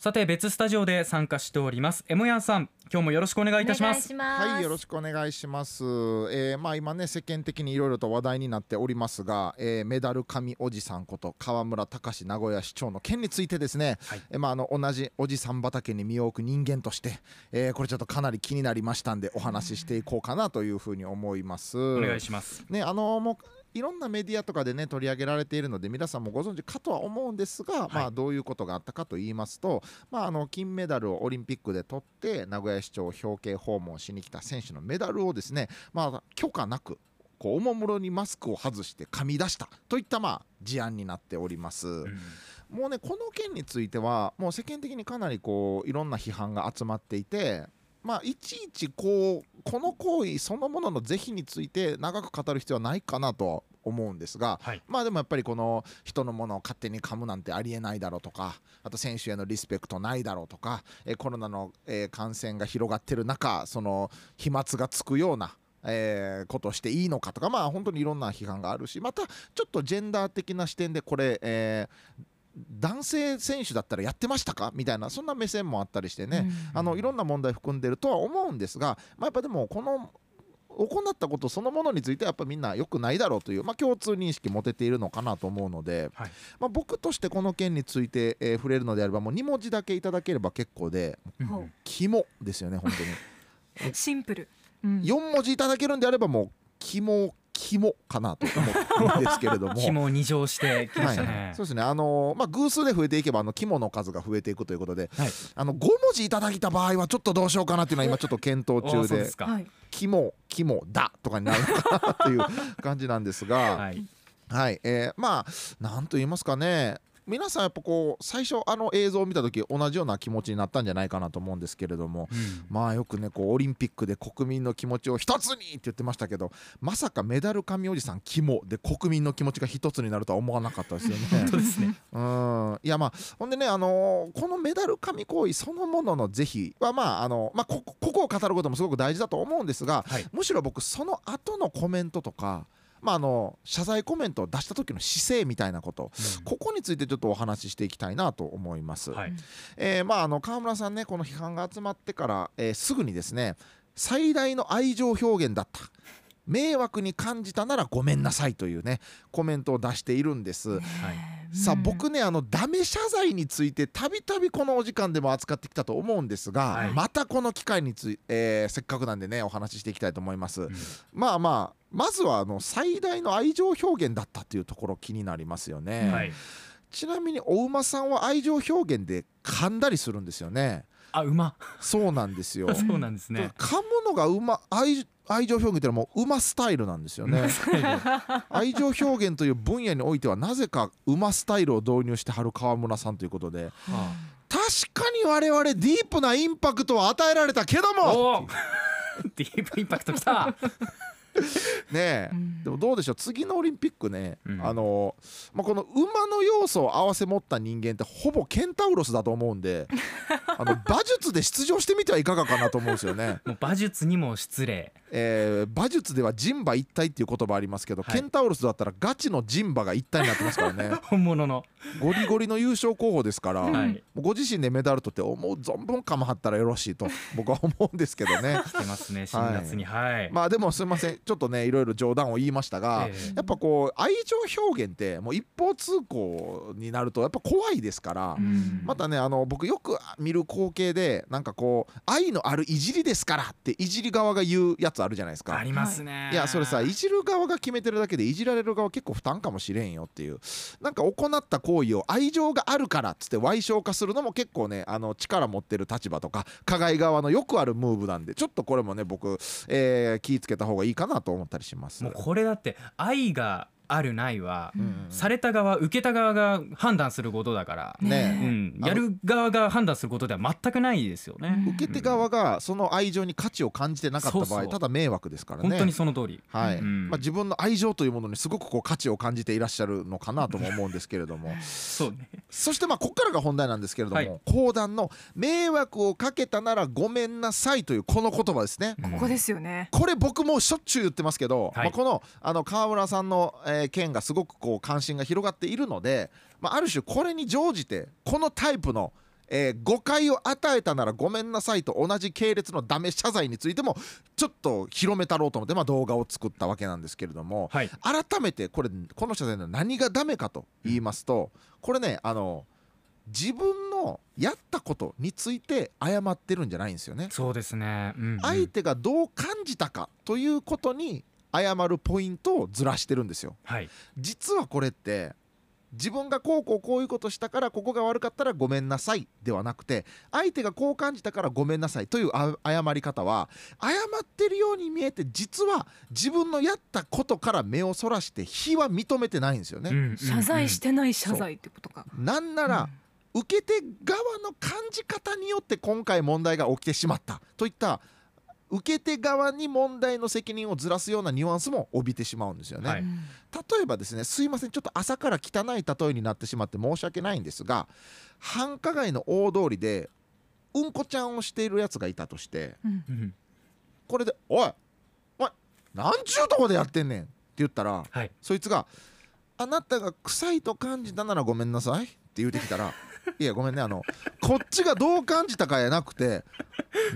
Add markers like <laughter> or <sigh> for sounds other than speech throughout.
さて別スタジオで参加しております。エモヤンさん今日もよろしくお願いいたします。はいよろしくお願いします、えー、まあ今ね世間的にいろいろと話題になっておりますが、えー、メダル神おじさんこと河村隆名古屋市長の件についてですね、はい、えー、まああの同じおじさん畑に身を置く人間として、えー、これちょっとかなり気になりましたんでお話ししていこうかなというふうに思います。お願いします。ねあのもういろんなメディアとかでね取り上げられているので皆さんもご存知かとは思うんですが、はい、まあどういうことがあったかと言いますと、まあ、あの金メダルをオリンピックで取って名古屋市長を表敬訪問しに来た選手のメダルをですね、まあ、許可なくこうおもむろにマスクを外して噛み出したといったまあ事案になっております。うんもうねこの件についてはもう世間的にかなりこういろんな批判が集まっていてまあいちいちこうこの行為そのものの是非について長く語る必要はないかなとは思うんですが、はい、まあでもやっぱりこの人のものを勝手に噛むなんてありえないだろうとかあと選手へのリスペクトないだろうとか、えコロナの、え感染が広がってる中その飛沫がつくようなえー、ことをしていいのかとかまあ本当にいろんな批判があるしまたちょっとジェンダー的な視点でこれ、えー男性選手だったらやってましたか？みたいなそんな目線もあったりしてね、うん、あのいろんな問題含んでるとは思うんですが、まあ、やっぱでもこの行ったことそのものについてはやっぱみんな良くないだろうという、まあ、共通認識持てているのかなと思うので、はい、まあ、僕としてこの件について、えー、触れるのであればもう2文字だけいただければ結構で「肝」ですよね本当に。<laughs> シンプル、うん、4文字いただけるんであればもう「肝」肝かなと思うんですけれども。<laughs> 肝二乗してきましたね、はい、そうですね。あのまあ偶数で増えていけばあの肝の数が増えていくということで、はい、あの5文字いただいた場合はちょっとどうしようかなっていうのは今ちょっと検討中で肝肝だとかになるのかなっていう感じなんですが。はい、はい、えー、まあなんと言いますかね皆さんやっぱこう最初あの映像を見た時同じような気持ちになったんじゃないかなと思うんですけれども、うん、まあよくねこうオリンピックで国民の気持ちを一つにって言ってましたけどまさかメダル神おじさん肝で国民の気持ちが一つになるとは思わなかったですよね。<laughs> 本当ですね。うん。いやまあほんでねあのー、このメダル神行為そのものの是非はまああのまあこここを語ることもすごく大事だと思うんですが、はい、むしろ僕その後のコメントとかまあ、あの謝罪コメントを出した時の姿勢みたいなこと、うん、ここについてちょっとお話ししていきたいなと思います。はい、えー、まあ、あの川村さんねこの批判が集まってから、えー、すぐにですね最大の愛情表現だった。迷惑に感じたならごめんなさいというねコメントを出しているんです。はい。さあ僕ねあのダメ謝罪についてたびたびこのお時間でも扱ってきたと思うんですが、はい、またこの機会につい、えー、せっかくなんでねお話ししていきたいと思います。うん、まあまあまずはあの最大の愛情表現だったというところ気になりますよね。はい、ちなみにお馬さんは愛情表現で噛んだりするんですよね。あ馬？そうなんですよ。<laughs> そうなんですね。噛むのが馬愛愛情表現っていうのはもう馬スタイルなんですよね <laughs> 愛情表現という分野においてはなぜか馬スタイルを導入してはる川村さんということで、はあ、確かに我々ディープなインパクトを与えられたけどもディープインパクトきた <laughs> ねえ、うん、でもどうでしょう。次のオリンピックね、うん、あの、まあ、この馬の要素を併せ持った人間ってほぼケンタウロスだと思うんで <laughs> あの馬術で出場してみてはいかがかなと思うんですよね。<laughs> もう馬術にも失礼。えー、馬術では人馬一体っていう言葉ありますけど、はい、ケンタウロスだったらガチの人馬が一体になってますからね。本物の。ゴリゴリの優勝候補ですから、はい、ご自身でメダル取って思う存分かまはったらよろしいと僕は思うんですけどね。来てますね新月に、はい、はい、まあでもすみませんちょっとねいろいろ冗談を言いましたが、えー、やっぱこう愛情表現ってもう一方通行になるとやっぱ怖いですから、またねあの僕よく見る光景でなんかこう愛のあるいじりですからっていじり側が言うやつあるじゃないですか。ありますね、いやそれさいじる側が決めてるだけでいじられる側結構負担かもしれんよっていうなんか行った行為を愛情があるからっつって賠償化するのも結構ねあの力持ってる立場とか加害側のよくあるムーブなんでちょっとこれもね僕、えー、気ぃつけた方がいいかなと思ったりします。もうこれだって愛があるないは、うんうん、された側受けた側が判断することだから、ねうん、やる側が判断することでは全くないですよね。受け手側がその愛情に価値を感じてなかった場合ただ迷惑ですからね。本当にその通り、はい。うん、まあ、自分の愛情というものにすごくこう価値を感じていらっしゃるのかなとも思うんですけれども。そう、ね、そしてまあここからが本題なんですけれども、はい、講談の「迷惑をかけたならごめんなさい」というこの言葉ですね。ここですよね。これ僕もしょっちゅう言ってますけど、はい、まあ、このあの川村さんの、えー、件がすごくこう関心が広がっているので、まあ、ある種これに乗じてこのタイプの、えー誤解を与えたならごめんなさいと同じ系列のダメ謝罪についてもちょっと広めたろうと思って、まあ、動画を作ったわけなんですけれども、はい。改めてこれこの謝罪の何がダメかと言いますと、これねあの自分のやったことについて謝ってるんじゃないんですよね。そうですね、うんうん。相手がどう感じたかということに謝るポイントをずらしてるんですよ。はい実はこれって自分がこうこうこういうことしたからここが悪かったらごめんなさいではなくて相手がこう感じたからごめんなさいというあ謝り方は謝ってるように見えて実は自分のやったことから目をそらして非は認めてないんですよね。うんうんうん謝罪してない謝罪ってことか。なんなら、受け手側の感じ方によって今回問題が起きてしまったといった受け手側に問題の責任をずらすようなニュアンスも帯びてしまうんですよね。はい。うん例えばですねすいませんちょっと朝から汚い例えになってしまって申し訳ないんですが繁華街の大通りでうんこちゃんをしているやつがいたとしてうんうん。これで「おいおいなんちゅうとこでやってんねん」って言ったらはい。そいつが「あなたが臭いと感じたならごめんなさい」って言うてきたら「いやごめんねあのこっちがどう感じたかやなくて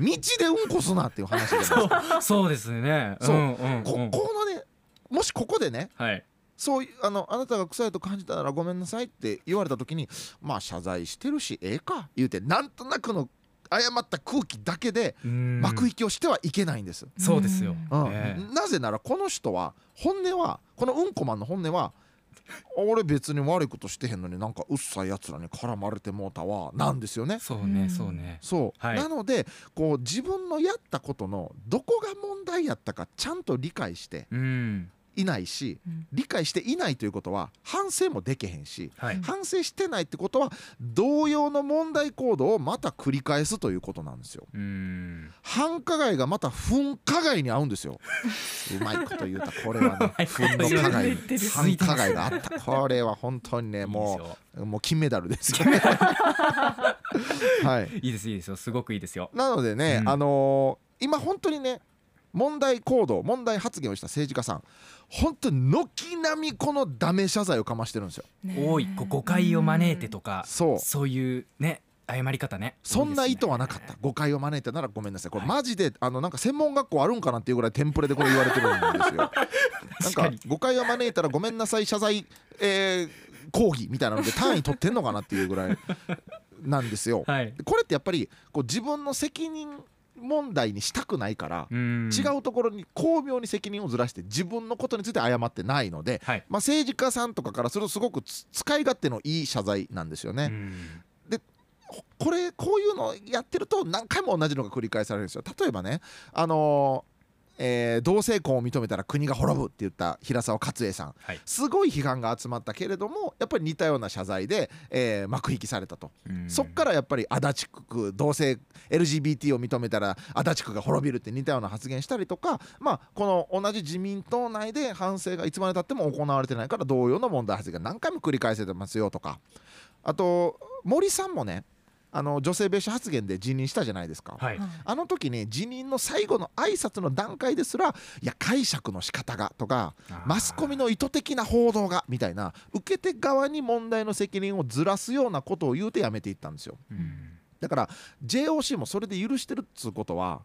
道でうんこすな」っていう話じゃないですか。そうですね。そう。んうんうん。ここのねもしここでねはい。そういうあのあなたが臭いと感じたならごめんなさいって言われた時にまあ謝罪してるしええか言うてなんとなくの誤った空気だけでうん。幕引きをしてはいけないんです、そうですよ。うん。ねなぜならこの人は本音はこのうんこマンの本音は <laughs> 俺別に悪いことしてへんのになんかうっさいやつらに絡まれてもうたわなんですよね。そううん。ねそうね。そう、はい。なのでこう自分のやったことのどこが問題やったかちゃんと理解してうんいないしうん。理解していないということは反省もできへんしはい。反省してないってことは同様の問題行動をまた繰り返すということなんですよ。うん。繁華街がまた噴火街に合うんですよ。<laughs> うまいこと言うたこれはねはい。噴の加害繁華街があった。これは本当にねもうもう金メダルです。よね。はい。いいですいいですよ。すごくいいですよ。なのでね、うん。あのー今本当にね問題行動問題発言をした政治家さん本当に軒並みこのダメ謝罪をかましてるんですよ。ね多い誤解を招いてとかそう。そういうね謝り方ね。そんな意図はなかった、誤解を招いたならごめんなさい。これはい。マジで、あのなんか専門学校あるんかなっていうぐらいテンプレでこれ言われてるんですよ。<laughs> なん確か誤解を招いたらごめんなさい謝罪、えー講義みたいなので単位取ってんのかなっていうぐらいなんですよ、はい。でこれってやっぱりこう自分の責任問題にしたくないから、うん。違うところに巧妙に責任をずらして自分のことについて謝ってないので、はい。まあ、政治家さんとかからするとすごくつ使い勝手のいい謝罪なんですよね。うんここれこういうのやってると何回も同じのが繰り返されるんですよ。例えばねあのーえー同性婚を認めたら国が滅ぶって言った平沢勝栄さん。はい。すごい批判が集まったけれどもやっぱり似たような謝罪で、えー幕引きされたと、うん。そっからやっぱり足立区同性 LGBT を認めたら足立区が滅びるって似たような発言したりとかまあこの同じ自民党内で反省がいつまでたっても行われてないから同様の問題発言が何回も繰り返せてますよとか。あと森さんもねあの女性蔑視発言で辞任したじゃないですか。はい。あの時に辞任の最後の挨拶の段階ですらいや解釈の仕方がとかマスコミの意図的な報道がみたいな受け手側に問題の責任をずらすようなことを言うてやめていったんですよ。うん。だから JOC もそれで許してるっつうことは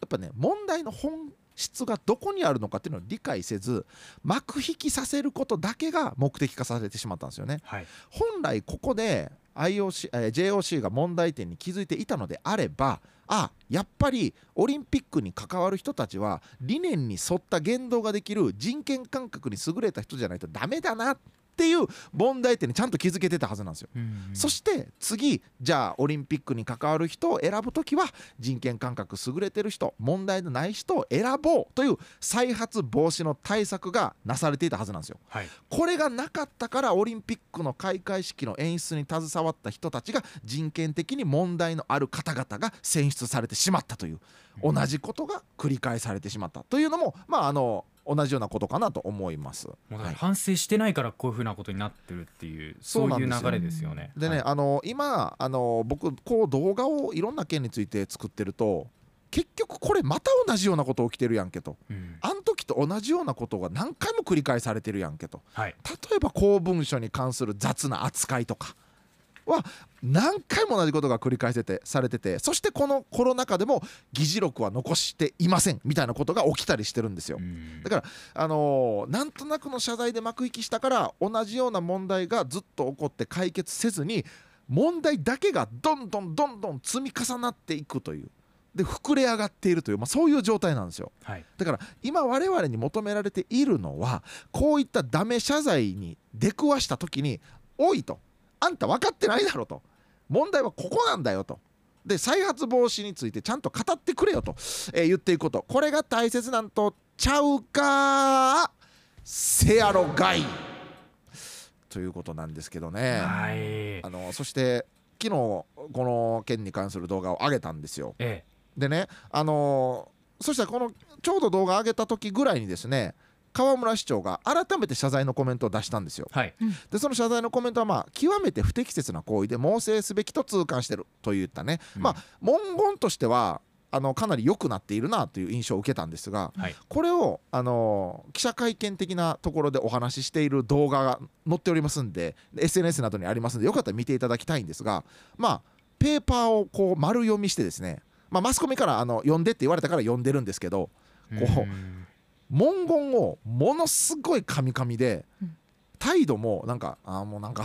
やっぱね問題の本質がどこにあるのかっていうのを理解せず幕引きさせることだけが目的化されてしまったんですよね。はい。本来ここで IOC、えー JOC が問題点に気づいていたのであればあやっぱりオリンピックに関わる人たちは理念に沿った言動ができる人権感覚に優れた人じゃないとダメだな。っていう問題点にちゃんと気づけてたはずなんですよ。うんそして次じゃあオリンピックに関わる人を選ぶ時は人権感覚優れてる人問題のない人を選ぼうという再発防止の対策がなされていたはずなんですよ。はいこれがなかったからオリンピックの開会式の演出に携わった人たちが人権的に問題のある方々が選出されてしまったという同じことが繰り返されてしまったというのもまああの同じようなことかなと思います。反省してないからこういうふうなことになってるっていうそそういう流れですよね。でね、はい。あの今あの僕こう動画をいろんな件について作ってると結局これまた同じようなこと起きてるやんけと。うん。あん時と同じようなことが何回も繰り返されてるやんけと。はい。例えば公文書に関する雑な扱いとかは何回も同じことが繰り返せてされててそしてこのコロナ禍でも議事録は残していませんみたいなことが起きたりしてるんですよ。だからあのー、なんとなくの謝罪で幕引きしたから同じような問題がずっと起こって解決せずに問題だけがどんどんどんどん積み重なっていくという。で膨れ上がっているという、まあ、そういう状態なんですよ、はい、だから今我々に求められているのはこういったダメ謝罪に出くわした時に「おい」と「あんた分かってないだろ」と「問題はここなんだよ」と。で再発防止についてちゃんと語ってくれよと、えー、言っていくこと。これが大切なんとちゃうか？せやろがい。ということなんですけどね、はい、あのそして昨日この件に関する動画を上げたんですよ。ええ。でねあのー、そしたらこのちょうど動画上げた時ぐらいにですね河村市長が改めて謝罪のコメントを出したんですよ、はい、でその謝罪のコメントはまあ極めて不適切な行為で猛省すべきと痛感してるといったね、うん、まあ文言としてはあのかなり良くなっているなという印象を受けたんですが、はい、これをあの記者会見的なところでお話ししている動画が載っておりますんで SNS などにありますんでよかったら見ていただきたいんですがまあペーパーをこう丸読みしてですねまあ、マスコミからあの読んでって言われたから読んでるんですけどこう文言をものすごいカミカミで態度もなんかあもうなんか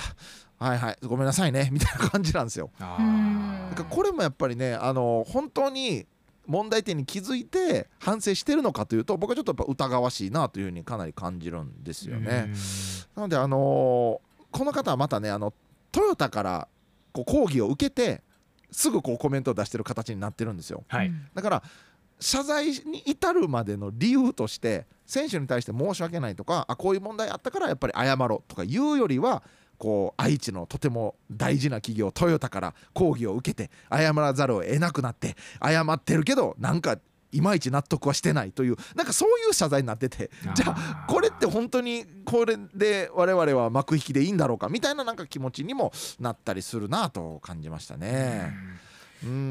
はいはいごめんなさいねみたいな感じなんですよ。だからこれもやっぱりねあの本当に問題点に気づいて反省してるのかというと僕はちょっとやっぱ疑わしいなというふうにかなり感じるんですよね。なのであのー、この方はまたねあのトヨタからこう抗議を受けてすぐこうコメントを出してる形になってるんですよ、はい、だから謝罪に至るまでの理由として選手に対して申し訳ないとかあこういう問題あったからやっぱり謝ろうとか言うよりはこう愛知のとても大事な企業トヨタから抗議を受けて謝らざるを得なくなって謝ってるけどなんかいまいち納得はしてないというなんかそういう謝罪になっててじゃあこれって本当にこれで我々は幕引きでいいんだろうかみたいななんか気持ちにもなったりするなと感じましたね。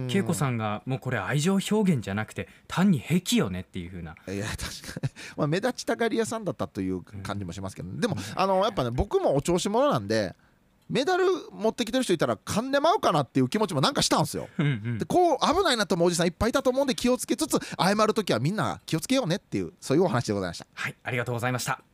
恵子さんがもうこれ愛情表現じゃなくて単に癖よねっていう風ないや確かに、まあ、目立ちたがり屋さんだったという感じもしますけど、でもあのやっぱね僕もお調子者なんでメダル持ってきてる人いたら噛んでまうかなっていう気持ちもなんかしたんですよ。うんうん、でこう危ないなと思うおじさんいっぱいいたと思うんで気をつけつつ謝る時はみんな気をつけようねっていうそういうお話でございました。はいありがとうございました。